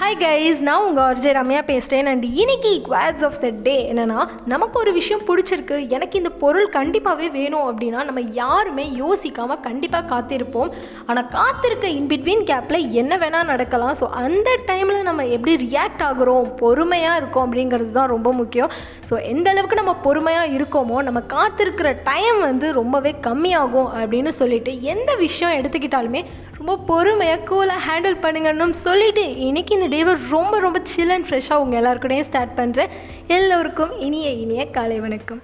Hi guys நான் உங்கள் RJ Ramya பேசுகிறேன் அண்ட் இன்னைக்கு குவாட்ஸ் ஆஃப் த டே என்னென்னா நமக்கு ஒரு விஷயம் பிடிச்சிருக்கு. எனக்கு இந்த பொருள் கண்டிப்பாகவே வேணும் அப்படின்னா நம்ம யாருமே யோசிக்காமல் கண்டிப்பாக காத்திருப்போம். ஆனால் காத்திருக்க இன் பிட்வீன் கேப்பில் என்ன வேணால் நடக்கலாம். ஸோ அந்த டைமில் நம்ம எப்படி ரியாக்ட் ஆகுறோம் பொறுமையாக இருக்கோம் அப்படிங்கிறது தான் ரொம்ப முக்கியம். ஸோ எந்த அளவுக்கு நம்ம பொறுமையாக இருக்கோமோ நம்ம காத்திருக்கிற டைம் வந்து ரொம்பவே கம்மியாகும் அப்படின்னு சொல்லிட்டு எந்த விஷயம் எடுத்துக்கிட்டாலுமே ரொம்ப பொறுமையாக கூலாக ஹேண்டில் பண்ணுங்கன்னு சொல்லிவிட்டு இன்றைக்கி இந்த டேவை ரொம்ப ரொம்ப சில் அண்ட் ஃப்ரெஷ்ஷாக உங்கள் எல்லாருக்கூடையும் ஸ்டார்ட் பண்ணுறேன் எல்லோருக்கும் இனிய இனிய காலை வணக்கம்.